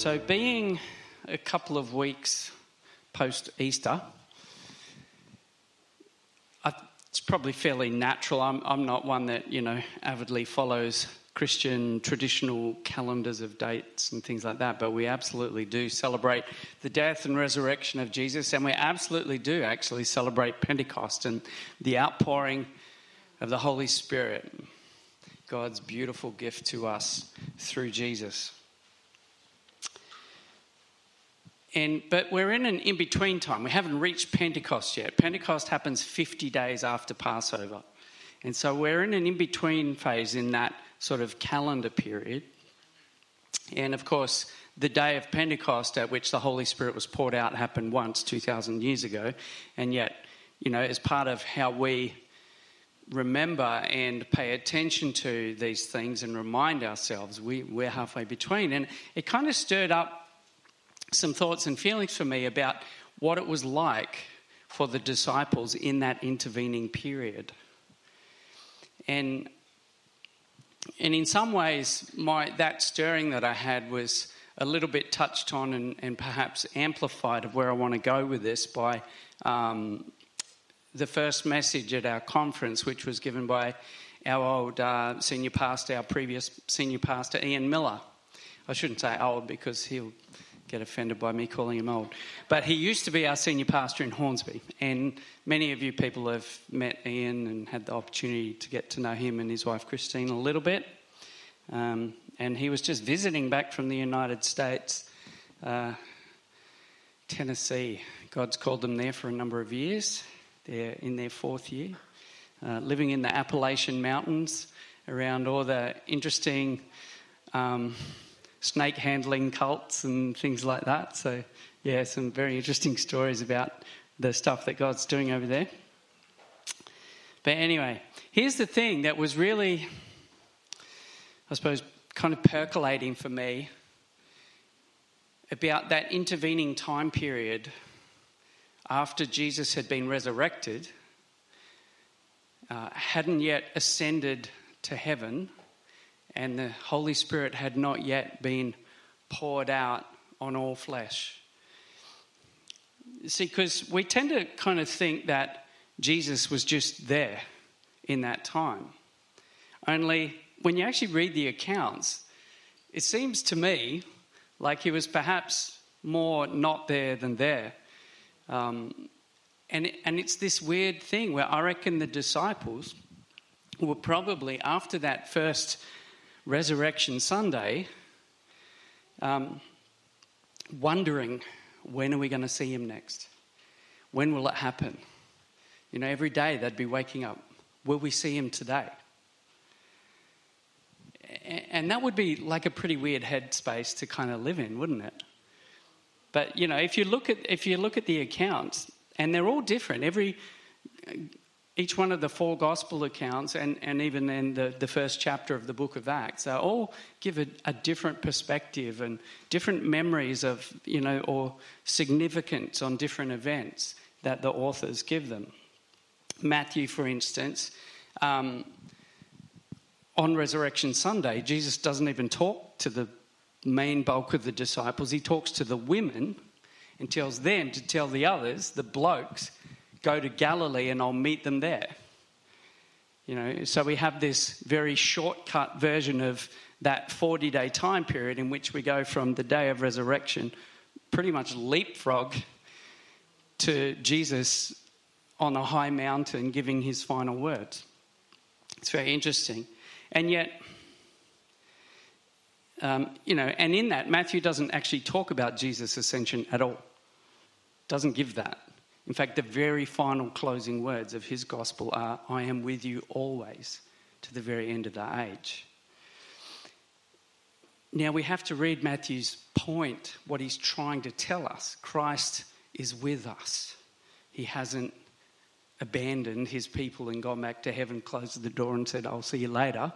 So, being a couple of weeks post Easter, it's probably fairly natural. I'm, I'm not one that, you know, avidly follows Christian traditional calendars of dates and things like that, but we absolutely do celebrate the death and resurrection of Jesus, and we absolutely do actually celebrate Pentecost and the outpouring of the Holy Spirit, God's beautiful gift to us through Jesus. And, but we're in an in between time. We haven't reached Pentecost yet. Pentecost happens 50 days after Passover. And so we're in an in between phase in that sort of calendar period. And of course, the day of Pentecost at which the Holy Spirit was poured out happened once 2,000 years ago. And yet, you know, as part of how we remember and pay attention to these things and remind ourselves, we, we're halfway between. And it kind of stirred up some thoughts and feelings for me about what it was like for the disciples in that intervening period. And, and in some ways, my, that stirring that I had was a little bit touched on and, and perhaps amplified of where I want to go with this by um, the first message at our conference, which was given by our old uh, senior pastor, our previous senior pastor, Ian Miller. I shouldn't say old because he'll get offended by me calling him old. But he used to be our senior pastor in Hornsby, and many of you people have met Ian and had the opportunity to get to know him and his wife Christine a little bit. Um, and he was just visiting back from the United States, uh, Tennessee. God's called them there for a number of years. They're in their fourth year, uh, living in the Appalachian Mountains around all the interesting. Um, snake handling cults and things like that. So, yeah, some very interesting stories about the stuff that God's doing over there. But anyway, here's the thing that was really, I suppose, kind of percolating for me about that intervening time period after Jesus had been resurrected, uh, hadn't yet ascended to heaven and the Holy Spirit had not yet been poured out on all flesh. See, because we tend to kind of think that Jesus was just there in that time. Only when you actually read the accounts, it seems to me like he was perhaps more not there than there. Um, and, and it's this weird thing where I reckon the disciples were probably, after that first Resurrection Sunday, um, wondering when are we going to see him next? When will it happen? You know, every day they'd be waking up. Will we see him today? And that would be like a pretty weird headspace to kind of live in, wouldn't it? But you know, if you look at if you look at the accounts, and they're all different. Every each one of the four gospel accounts and, and even then the, the first chapter of the book of acts they all give a, a, different perspective and different memories of you know or significance on different events that the authors give them. Matthew for instance um, on resurrection sunday jesus doesn't even talk to the main bulk of the disciples. He talks to the women and tells them to tell the others the blokes go to Galilee and I'll meet them there. You know, so we have this very shortcut version of that 40 day time period in which we go from the day of resurrection, pretty much leapfrog to Jesus on a high mountain giving his final words. It's very interesting. And yet, um, you know, and in that, Matthew doesn't actually talk about Jesus' ascension at all. Doesn't give that. In fact, the very final closing words of his gospel are I am with you always to the very end of the age. Now we have to read Matthew's point, what he's trying to tell us. Christ is with us. He hasn't abandoned his people and gone back to heaven, closed the door, and said, I'll see you later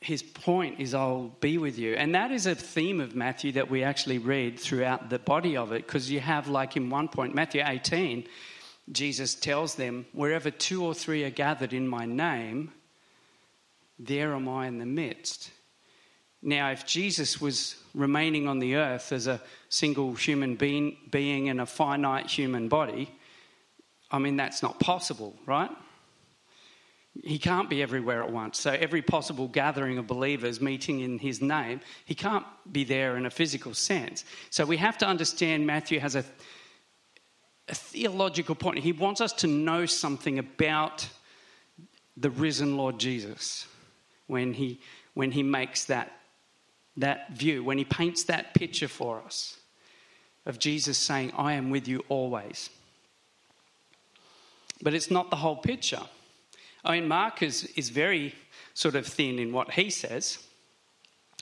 his point is, I'll be with you. And that is a theme of Matthew that we actually read throughout the body of it, because you have, like in one point, Matthew 18, Jesus tells them, Wherever two or three are gathered in my name, there am I in the midst. Now, if Jesus was remaining on the earth as a single human being, being in a finite human body, I mean, that's not possible, right? He can't be everywhere at once. So, every possible gathering of believers meeting in his name, he can't be there in a physical sense. So, we have to understand Matthew has a, a theological point. He wants us to know something about the risen Lord Jesus when he, when he makes that, that view, when he paints that picture for us of Jesus saying, I am with you always. But it's not the whole picture. I mean, Mark is, is very sort of thin in what he says.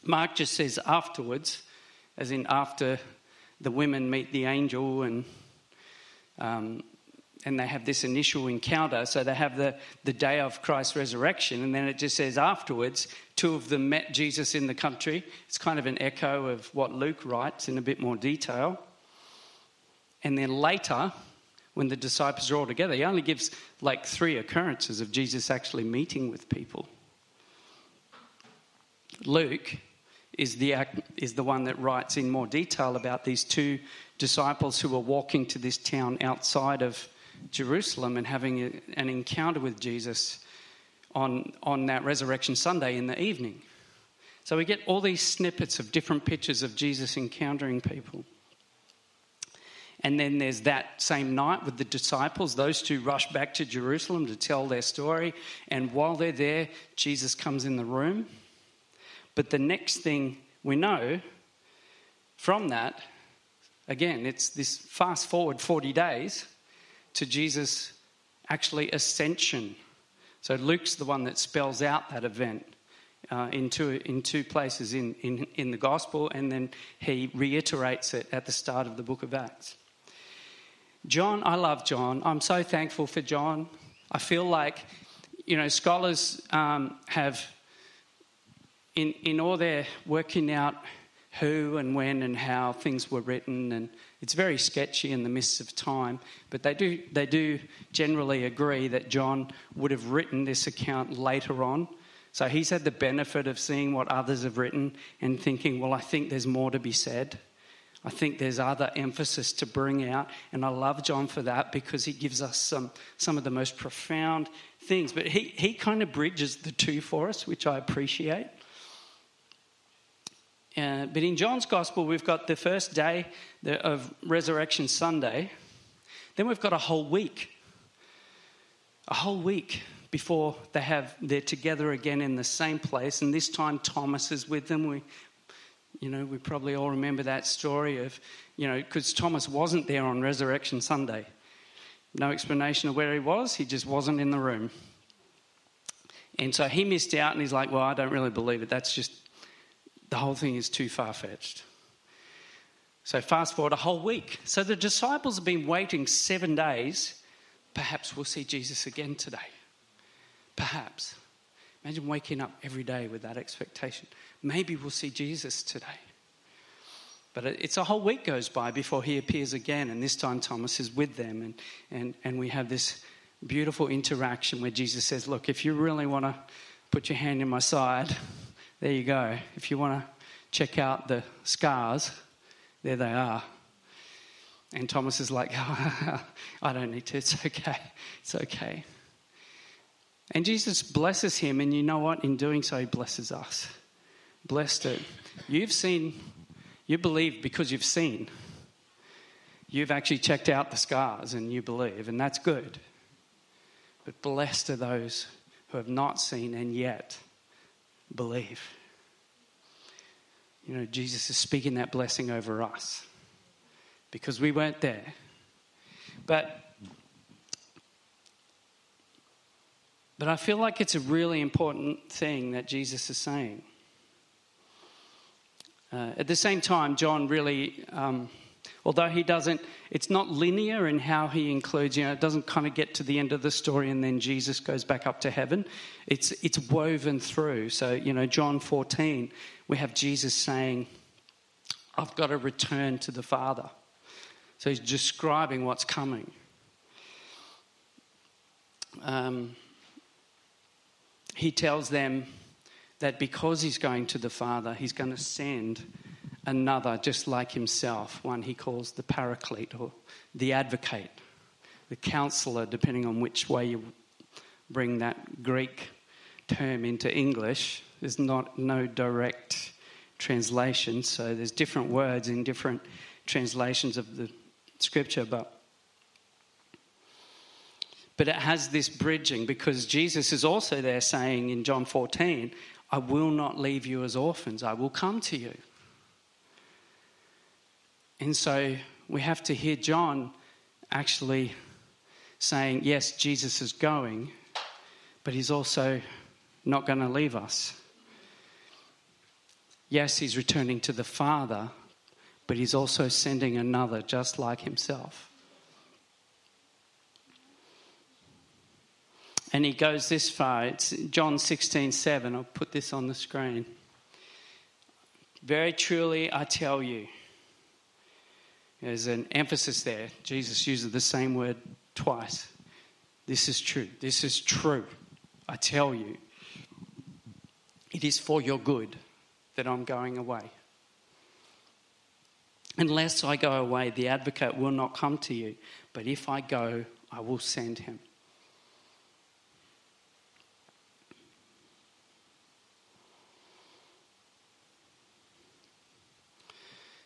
Mark just says afterwards, as in after the women meet the angel and um, and they have this initial encounter. So they have the, the day of Christ's resurrection, and then it just says afterwards, two of them met Jesus in the country. It's kind of an echo of what Luke writes in a bit more detail. And then later, when the disciples are all together, he only gives like three occurrences of Jesus actually meeting with people. Luke is the, is the one that writes in more detail about these two disciples who were walking to this town outside of Jerusalem and having a, an encounter with Jesus on, on that Resurrection Sunday in the evening. So we get all these snippets of different pictures of Jesus encountering people. And then there's that same night with the disciples. Those two rush back to Jerusalem to tell their story. And while they're there, Jesus comes in the room. But the next thing we know from that, again, it's this fast forward 40 days to Jesus' actually ascension. So Luke's the one that spells out that event uh, in, two, in two places in, in, in the gospel, and then he reiterates it at the start of the book of Acts. John, I love John. I'm so thankful for John. I feel like, you know, scholars um, have, in, in all their working out who and when and how things were written and it's very sketchy in the mists of time, but they do, they do generally agree that John would have written this account later on. So he's had the benefit of seeing what others have written and thinking, well, I think there's more to be said. I think there's other emphasis to bring out, and I love John for that because he gives us some, some of the most profound things. But he, he kind of bridges the two for us, which I appreciate. Uh, but in John's Gospel, we've got the first day of Resurrection Sunday. Then we've got a whole week. A whole week before they have they're together again in the same place, and this time Thomas is with them. We, you know, we probably all remember that story of, you know, because Thomas wasn't there on Resurrection Sunday. No explanation of where he was. He just wasn't in the room. And so he missed out, and he's like, "Well, I don't really believe it. That's just the whole thing is too far fetched. So, fast forward a whole week. So, the disciples have been waiting seven days. Perhaps we'll see Jesus again today. Perhaps. Imagine waking up every day with that expectation. Maybe we'll see Jesus today. But it's a whole week goes by before he appears again, and this time Thomas is with them, and, and, and we have this beautiful interaction where Jesus says, Look, if you really want to put your hand in my side, there you go. If you want to check out the scars, there they are. And Thomas is like, oh, I don't need to. It's okay. It's okay. And Jesus blesses him, and you know what? In doing so, he blesses us. Blessed it. You've seen, you believe because you've seen. You've actually checked out the scars and you believe, and that's good. But blessed are those who have not seen and yet believe. You know, Jesus is speaking that blessing over us because we weren't there. But But I feel like it's a really important thing that Jesus is saying. Uh, at the same time, John really um, although he doesn't, it's not linear in how he includes, you know, it doesn't kind of get to the end of the story and then Jesus goes back up to heaven. It's, it's woven through. So, you know, John 14, we have Jesus saying, I've got to return to the Father. So he's describing what's coming. Um, he tells them that because he's going to the Father, he's going to send another just like himself, one he calls the Paraclete or the Advocate, the Counselor, depending on which way you bring that Greek term into English. There's not no direct translation, so there's different words in different translations of the scripture, but but it has this bridging because Jesus is also there saying in John 14, I will not leave you as orphans, I will come to you. And so we have to hear John actually saying, Yes, Jesus is going, but he's also not going to leave us. Yes, he's returning to the Father, but he's also sending another just like himself. And he goes this far. It's John 16, 7. I'll put this on the screen. Very truly, I tell you. There's an emphasis there. Jesus uses the same word twice. This is true. This is true. I tell you. It is for your good that I'm going away. Unless I go away, the advocate will not come to you. But if I go, I will send him.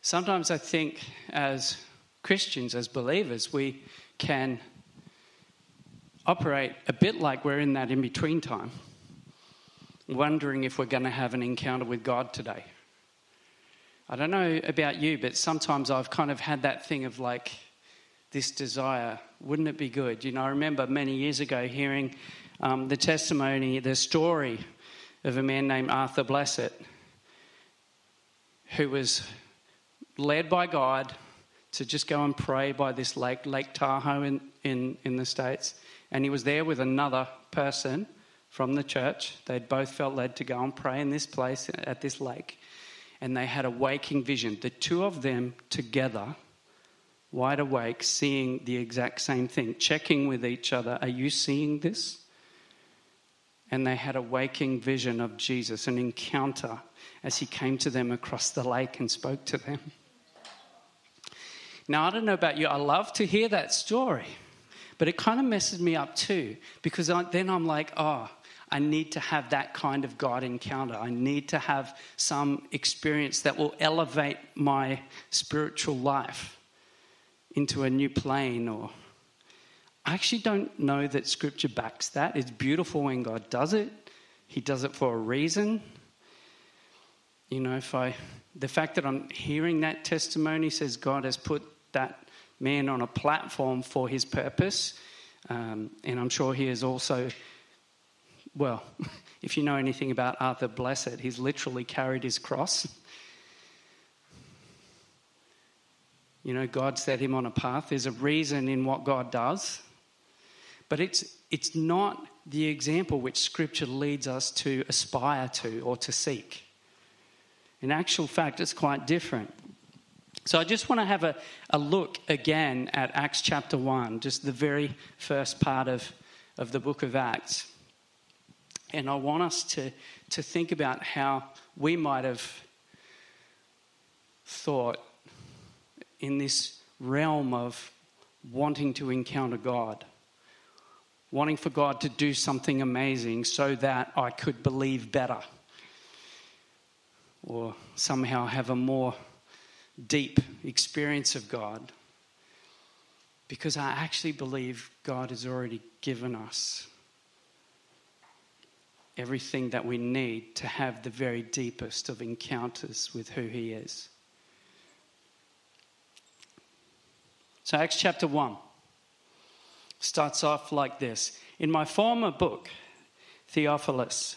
Sometimes I think as Christians, as believers, we can operate a bit like we're in that in between time, wondering if we're going to have an encounter with God today. I don't know about you, but sometimes I've kind of had that thing of like this desire. Wouldn't it be good? You know, I remember many years ago hearing um, the testimony, the story of a man named Arthur Blessitt, who was led by God to just go and pray by this lake, Lake Tahoe in, in, in the States. And he was there with another person from the church. They'd both felt led to go and pray in this place at this lake. And they had a waking vision. The two of them together, wide awake, seeing the exact same thing, checking with each other Are you seeing this? And they had a waking vision of Jesus, an encounter as he came to them across the lake and spoke to them. Now, I don't know about you, I love to hear that story, but it kind of messes me up too, because I, then I'm like, oh, I need to have that kind of God encounter. I need to have some experience that will elevate my spiritual life into a new plane or I actually don't know that scripture backs that. It's beautiful when God does it. He does it for a reason. You know, if I the fact that I'm hearing that testimony says God has put that man on a platform for his purpose. Um, and I'm sure he is also, well, if you know anything about Arthur Blessitt, he's literally carried his cross. You know, God set him on a path. There's a reason in what God does. But it's, it's not the example which Scripture leads us to aspire to or to seek. In actual fact, it's quite different. So I just want to have a, a look again at Acts chapter 1, just the very first part of, of the book of Acts. And I want us to, to think about how we might have thought in this realm of wanting to encounter God, wanting for God to do something amazing so that I could believe better or somehow have a more deep experience of God because I actually believe God has already given us everything that we need to have the very deepest of encounters with who He is. So, Acts chapter 1 starts off like this In my former book, Theophilus,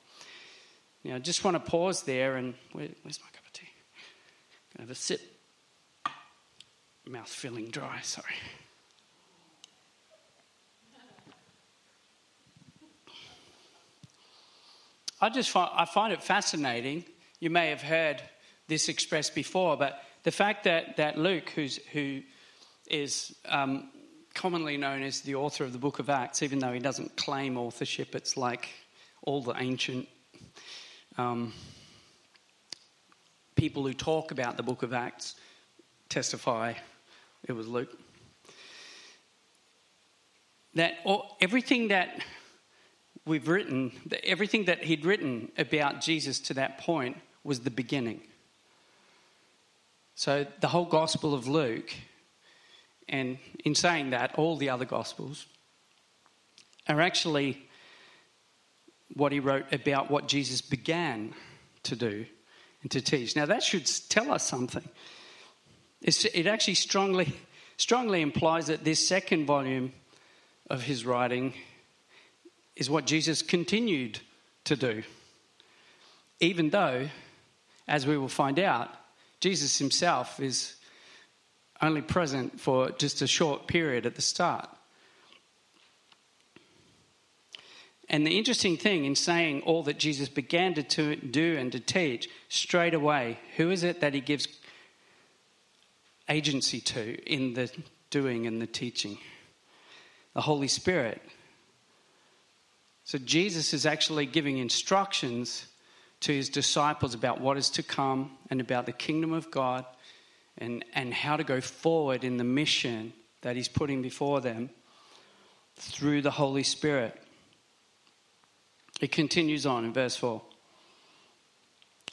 Now, I just want to pause there and where, where's my cup of tea? Gonna Have a sip. Mouth feeling dry, sorry. I just find, I find it fascinating. You may have heard this expressed before, but the fact that, that Luke, who's, who is um, commonly known as the author of the book of Acts, even though he doesn't claim authorship, it's like all the ancient um, people who talk about the book of Acts testify it was Luke. That all, everything that we've written, everything that he'd written about Jesus to that point was the beginning. So the whole Gospel of Luke, and in saying that, all the other Gospels are actually what he wrote about what Jesus began to do and to teach. Now that should tell us something. It's, it actually strongly, strongly implies that this second volume of his writing is what Jesus continued to do. Even though, as we will find out, Jesus himself is only present for just a short period at the start. And the interesting thing in saying all that Jesus began to do and to teach straight away, who is it that he gives agency to in the doing and the teaching? The Holy Spirit. So Jesus is actually giving instructions to his disciples about what is to come and about the kingdom of God and, and how to go forward in the mission that he's putting before them through the Holy Spirit. It continues on in verse 4.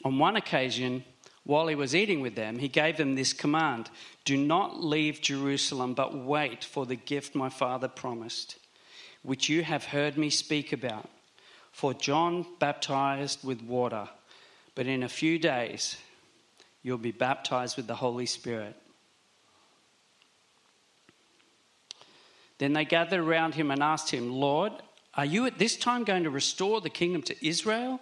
On one occasion, while he was eating with them, he gave them this command Do not leave Jerusalem, but wait for the gift my father promised which you have heard me speak about. For John baptized with water, but in a few days you'll be baptized with the Holy Spirit. Then they gathered around him and asked him, Lord, are you at this time going to restore the kingdom to Israel?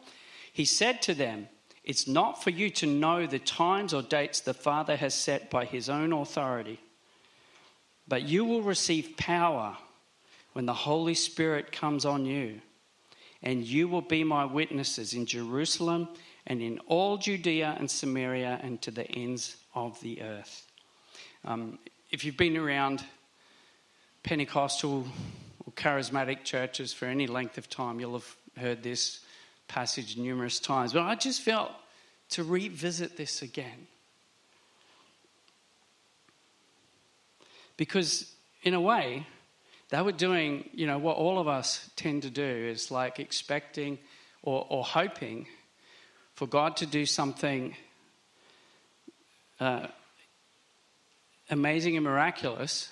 He said to them, It's not for you to know the times or dates the Father has set by his own authority, but you will receive power when the Holy Spirit comes on you, and you will be my witnesses in Jerusalem and in all Judea and Samaria and to the ends of the earth. Um, if you've been around Pentecostal charismatic churches for any length of time, you'll have heard this passage numerous times. But I just felt to revisit this again. Because, in a way, they were doing, you know, what all of us tend to do is like expecting or, or hoping for God to do something uh, amazing and miraculous.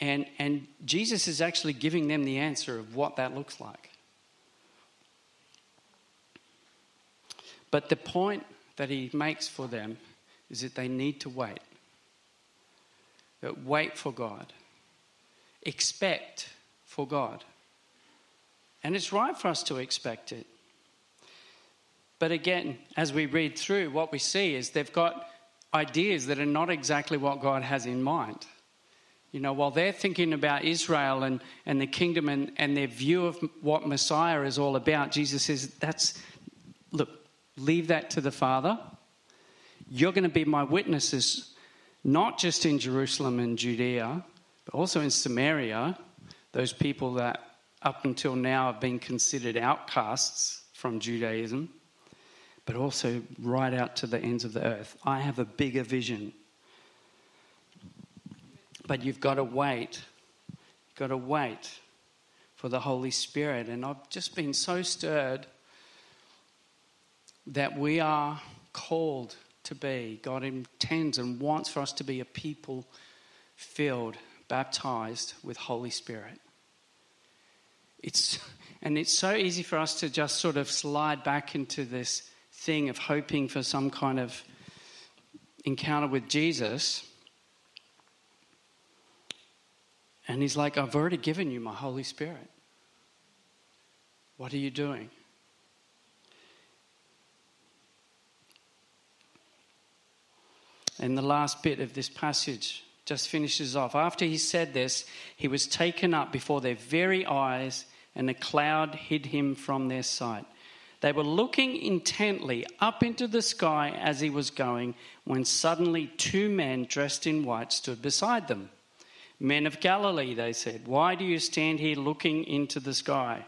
And, and Jesus is actually giving them the answer of what that looks like. But the point that he makes for them is that they need to wait. That wait for God expect for God. And it's right for us to expect it. But again, as we read through, what we see is they've got ideas that are not exactly what God has in mind. You know, while they're thinking about Israel and, and the kingdom and, and their view of what Messiah is all about, Jesus says, that's, look, leave that to the Father. You're going to be my witnesses, not just in Jerusalem and Judea, but also in Samaria, those people that up until now have been considered outcasts from Judaism, but also right out to the ends of the earth. I have a bigger vision. But you've got to wait. You've got to wait for the Holy Spirit. And I've just been so stirred that we are called to be. God intends and wants for us to be a people filled baptized with Holy Spirit. It's, and it's so easy for us to just sort of slide back into this thing of hoping for some kind of encounter with Jesus. And he's like, I've already given you my Holy Spirit. What are you doing? And the last bit of this passage just finishes off. After he said this, he was taken up before their very eyes, and a cloud hid him from their sight. They were looking intently up into the sky as he was going, when suddenly two men dressed in white stood beside them. Men of Galilee, they said, why do you stand here looking into the sky?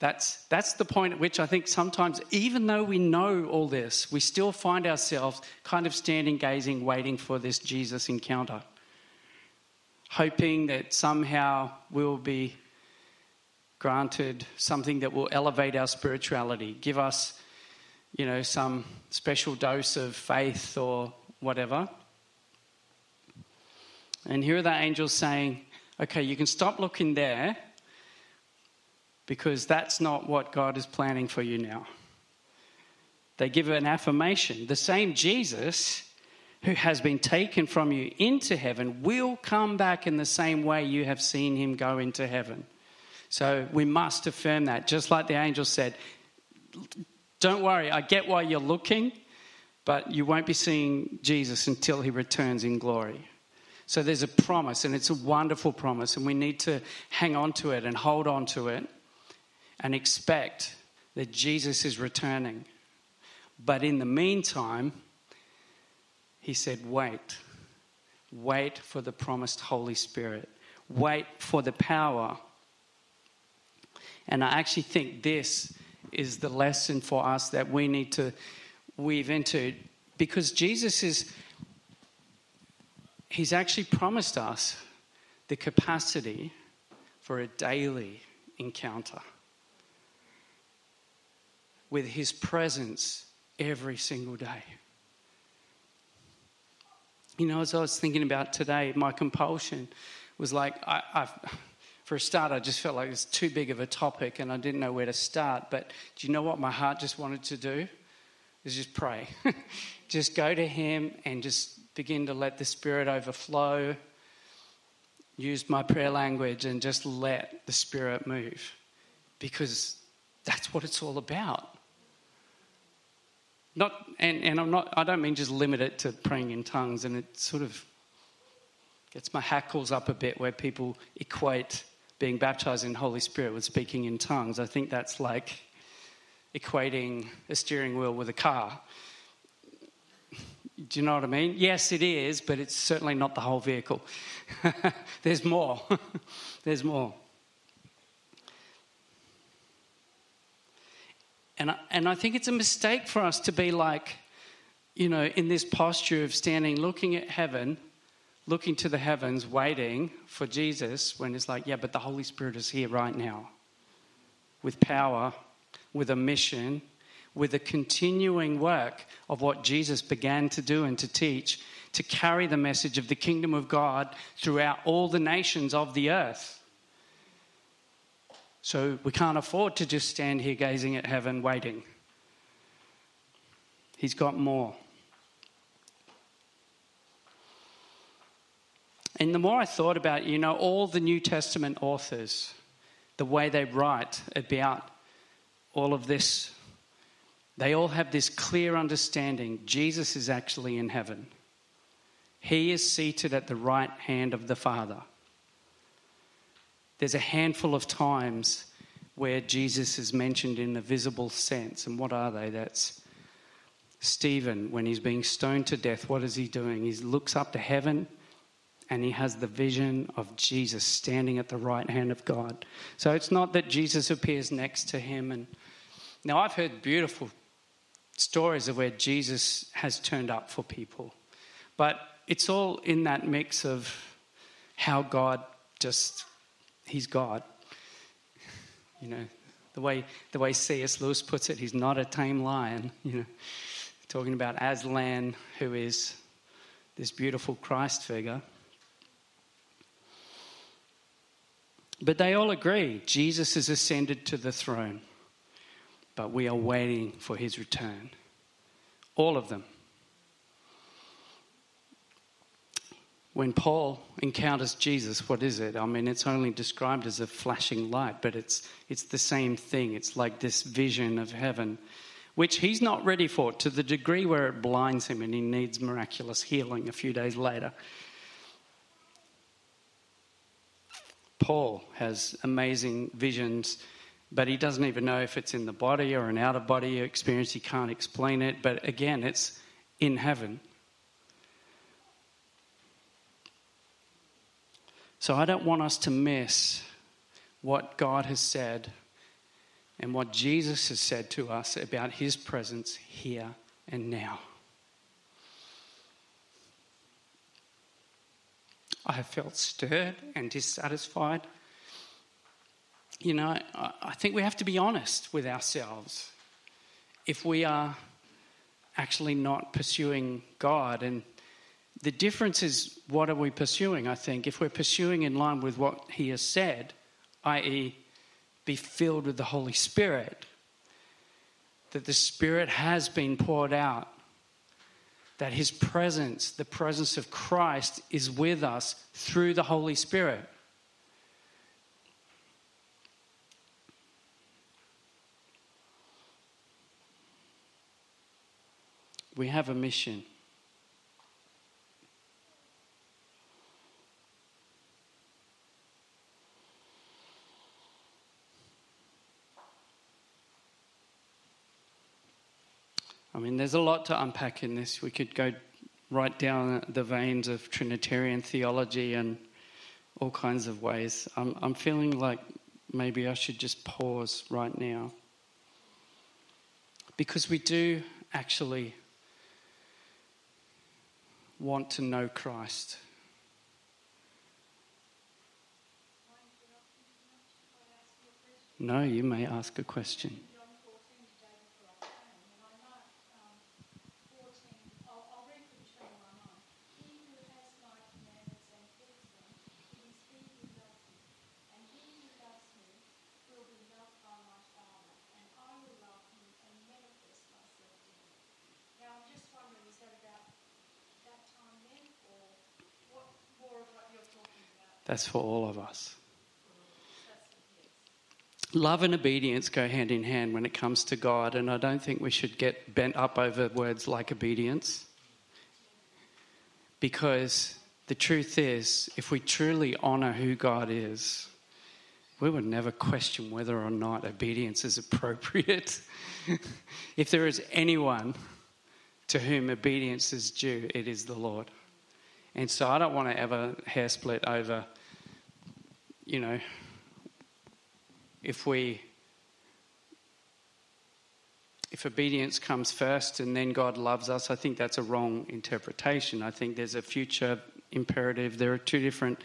That's, that's the point at which I think sometimes, even though we know all this, we still find ourselves kind of standing, gazing, waiting for this Jesus encounter, hoping that somehow we'll be granted something that will elevate our spirituality, give us, you know, some special dose of faith or whatever. And here are the angels saying, okay, you can stop looking there because that's not what God is planning for you now. They give an affirmation. The same Jesus who has been taken from you into heaven will come back in the same way you have seen him go into heaven. So we must affirm that. Just like the angel said, don't worry, I get why you're looking, but you won't be seeing Jesus until he returns in glory. So there's a promise, and it's a wonderful promise, and we need to hang on to it and hold on to it and expect that Jesus is returning. But in the meantime, he said, wait. Wait for the promised Holy Spirit. Wait for the power. And I actually think this is the lesson for us that we need to weave into because Jesus is, he's actually promised us the capacity for a daily encounter with His presence every single day. You know, as I was thinking about today, my compulsion was like, I, I, for a start, I just felt like it was too big of a topic and I didn't know where to start. But do you know what my heart just wanted to do? Is just pray. just go to Him and just begin to let the Spirit overflow. Use my prayer language and just let the Spirit move because that's what it's all about. Not, and, and I'm not, I don't mean just limit it to praying in tongues, and it sort of gets my hackles up a bit where people equate being baptized in Holy Spirit with speaking in tongues. I think that's like equating a steering wheel with a car. Do you know what I mean? Yes, it is, but it's certainly not the whole vehicle. There's more. There's more. And I, and I think it's a mistake for us to be like, you know, in this posture of standing, looking at heaven, looking to the heavens, waiting for Jesus, when it's like, yeah, but the Holy Spirit is here right now with power, with a mission, with the continuing work of what Jesus began to do and to teach, to carry the message of the kingdom of God throughout all the nations of the earth. So we can't afford to just stand here gazing at heaven waiting. He's got more. And the more I thought about, you know, all the New Testament authors, the way they write about all of this, they all have this clear understanding Jesus is actually in heaven. He is seated at the right hand of the Father there's a handful of times where Jesus is mentioned in a visible sense. And what are they? That's Stephen, when he's being stoned to death, what is he doing? He looks up to heaven and he has the vision of Jesus standing at the right hand of God. So it's not that Jesus appears next to him. And now I've heard beautiful stories of where Jesus has turned up for people, but it's all in that mix of how God just he's God. You know, the way, the way C.S. Lewis puts it, he's not a tame lion. You know, talking about Aslan, who is this beautiful Christ figure. But they all agree Jesus has ascended to the throne, but we are waiting for his return. All of them. when Paul encounters Jesus, what is it? I mean, it's only described as a flashing light, but it's, it's the same thing. It's like this vision of heaven which he's not ready for to the degree where it blinds him and he needs miraculous healing a few days later. Paul has amazing visions, but he doesn't even know if it's in the body or an out of body experience. He can't explain it, but again, it's in heaven. So I don't want us to miss what God has said and what Jesus has said to us about his presence here and now. I have felt stirred and dissatisfied. You know, I think we have to be honest with ourselves if we are actually not pursuing God. And the difference is what are we pursuing, I think. If we're pursuing in line with what He has said, i.e., be filled with the Holy Spirit, that the Spirit has been poured out, that His presence, the presence of Christ, is with us through the Holy Spirit. We have a mission. I mean, there's a lot to unpack in this. We could go right down the veins of Trinitarian theology and all kinds of ways. I'm, I'm feeling like maybe I should just pause right now. Because we do actually want to know Christ. No, you may ask a question. That's for all of us. Love and obedience go hand in hand when it comes to God, and I don't think we should get bent up over words like obedience. Because the truth is, if we truly honor who God is, we would never question whether or not obedience is appropriate. if there is anyone to whom obedience is due, it is the Lord. And so I don't want to ever hair split over you know, if we if obedience comes first and then God loves us, I think that's a wrong interpretation. I think there's a future imperative. There are two different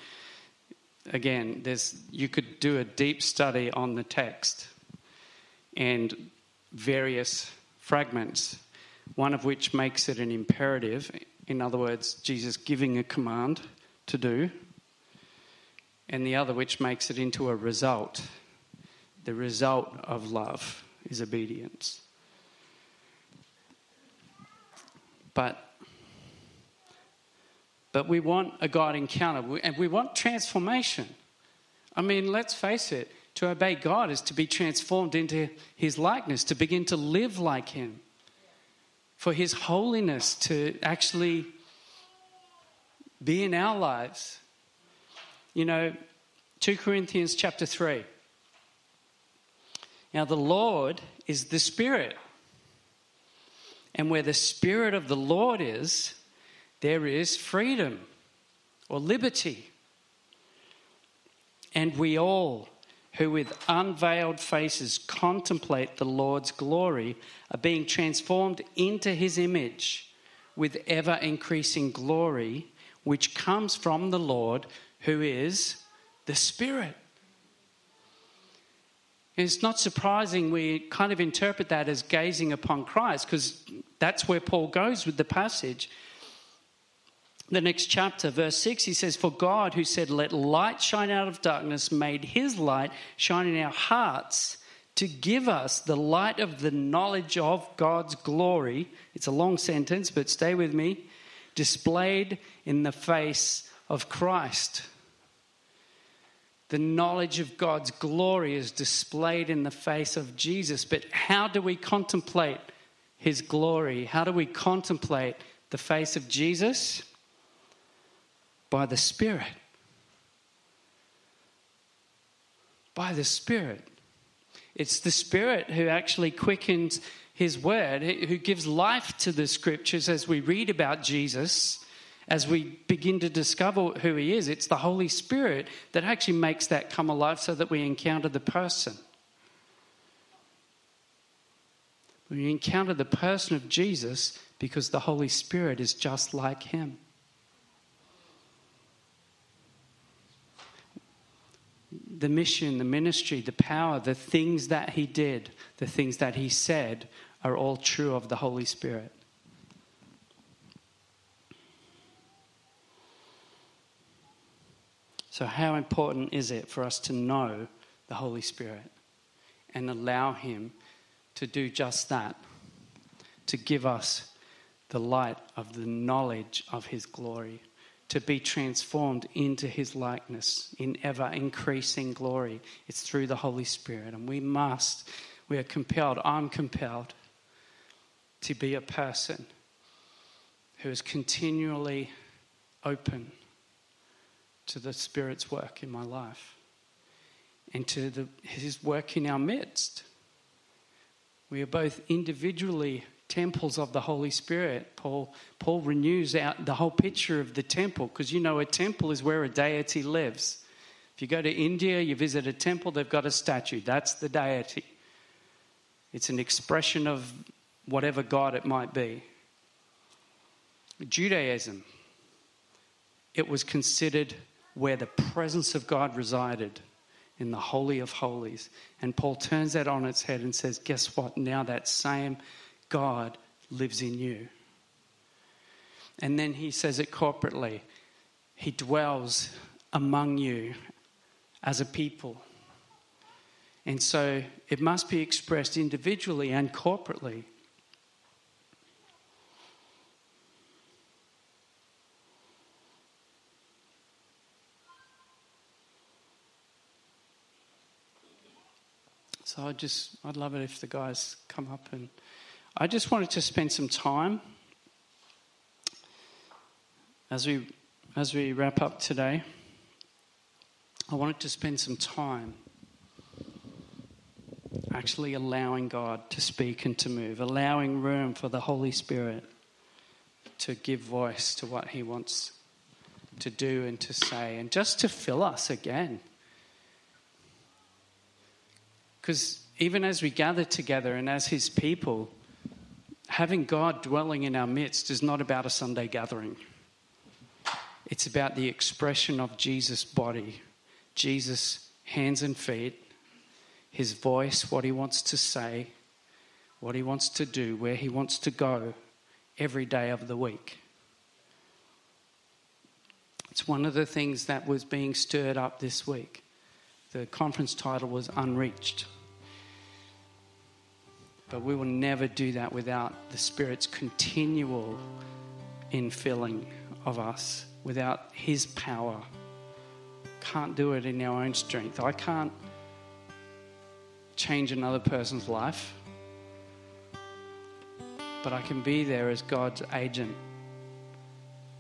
again, there's you could do a deep study on the text and various fragments, one of which makes it an imperative. In other words, Jesus giving a command to do, and the other which makes it into a result. The result of love is obedience. But but we want a God encounter and we want transformation. I mean, let's face it, to obey God is to be transformed into his likeness, to begin to live like him. For his holiness to actually be in our lives. You know, 2 Corinthians chapter 3. Now, the Lord is the Spirit. And where the Spirit of the Lord is, there is freedom or liberty. And we all, who with unveiled faces contemplate the Lord's glory, are being transformed into his image with ever increasing glory, which comes from the Lord who is the Spirit. it's not surprising we kind of interpret that as gazing upon Christ because that's where Paul goes with the passage. The next chapter, verse 6, he says, For God, who said, Let light shine out of darkness, made his light shine in our hearts to give us the light of the knowledge of God's glory. It's a long sentence, but stay with me. Displayed in the face of Christ. The knowledge of God's glory is displayed in the face of Jesus. But how do we contemplate his glory? How do we contemplate the face of Jesus? By the Spirit. By the Spirit. It's the Spirit who actually quickens His Word, who gives life to the Scriptures as we read about Jesus, as we begin to discover who He is. It's the Holy Spirit that actually makes that come alive so that we encounter the person. We encounter the person of Jesus because the Holy Spirit is just like Him. the mission, the ministry, the power, the things that he did, the things that he said are all true of the Holy Spirit. So, how important is it for us to know the Holy Spirit and allow Him to do just that? To give us the light of the knowledge of His glory to be transformed into his likeness in ever increasing glory. It's through the Holy Spirit. And we must, we are compelled, I'm compelled to be a person who is continually open to the Spirit's work in my life and to the, his work in our midst. We are both individually temples of the Holy Spirit. Paul, Paul renews out the whole picture of the temple because you know a temple is where a deity lives. If you go to India, you visit a temple, they've got a statue. That's the deity. It's an expression of whatever God it might be. Judaism, it was considered where the presence of God resided in the Holy of Holies. And Paul turns that on its head and says, Guess what? Now that same God lives in you. And then he says it corporately He dwells among you as a people. And so it must be expressed individually and corporately. So I just, I'd love it if the guys come up and. I just wanted to spend some time as we as we wrap up today. I wanted to spend some time actually allowing God to speak and to move, allowing room for the Holy Spirit to give voice to what He wants to do and to say, and just to fill us again. Because even as we gather together and as His people, having God dwelling in our midst is not about a Sunday gathering. It's about the expression of Jesus' body, Jesus' hands and feet, his voice, what he wants to say, what he wants to do, where he wants to go every day of the week. It's one of the things that was being stirred up this week. The conference title was Unreached. But we will never do that without the Spirit's continual infilling of us, without His power. Can't do it in our own strength. I can't change another person's life, but I can be there as God's agent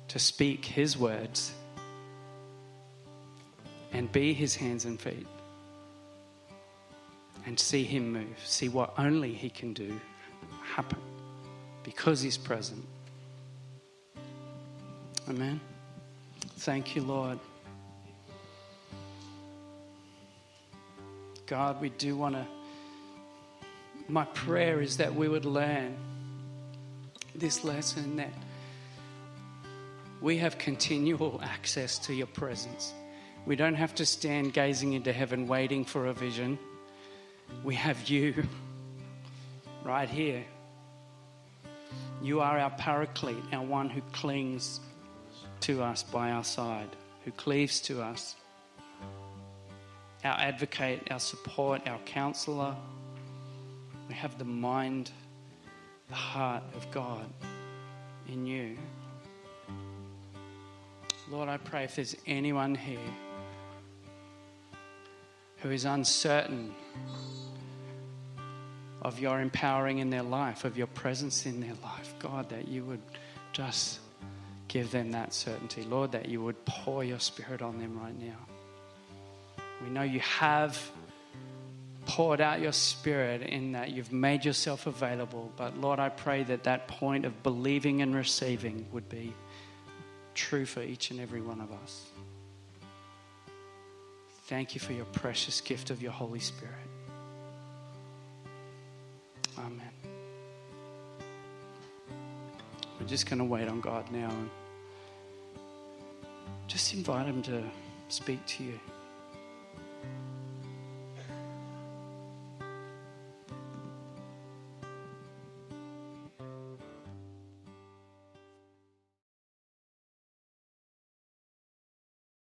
to speak His words and be His hands and feet and see Him move, see what only He can do happen because He's present. Amen. Thank you, Lord. God, we do want to. My prayer is that we would learn this lesson that we have continual access to your presence. We don't have to stand gazing into heaven waiting for a vision we have you right here. You are our paraclete, our one who clings to us by our side, who cleaves to us, our advocate, our support, our counselor. We have the mind, the heart of God in you. Lord, I pray if there's anyone here who is uncertain of your empowering in their life, of your presence in their life. God, that you would just give them that certainty. Lord, that you would pour your spirit on them right now. We know you have poured out your spirit in that you've made yourself available. But Lord, I pray that that point of believing and receiving would be true for each and every one of us. Thank you for your precious gift of your Holy Spirit. Amen. We're just going to wait on God now and just invite Him to speak to you.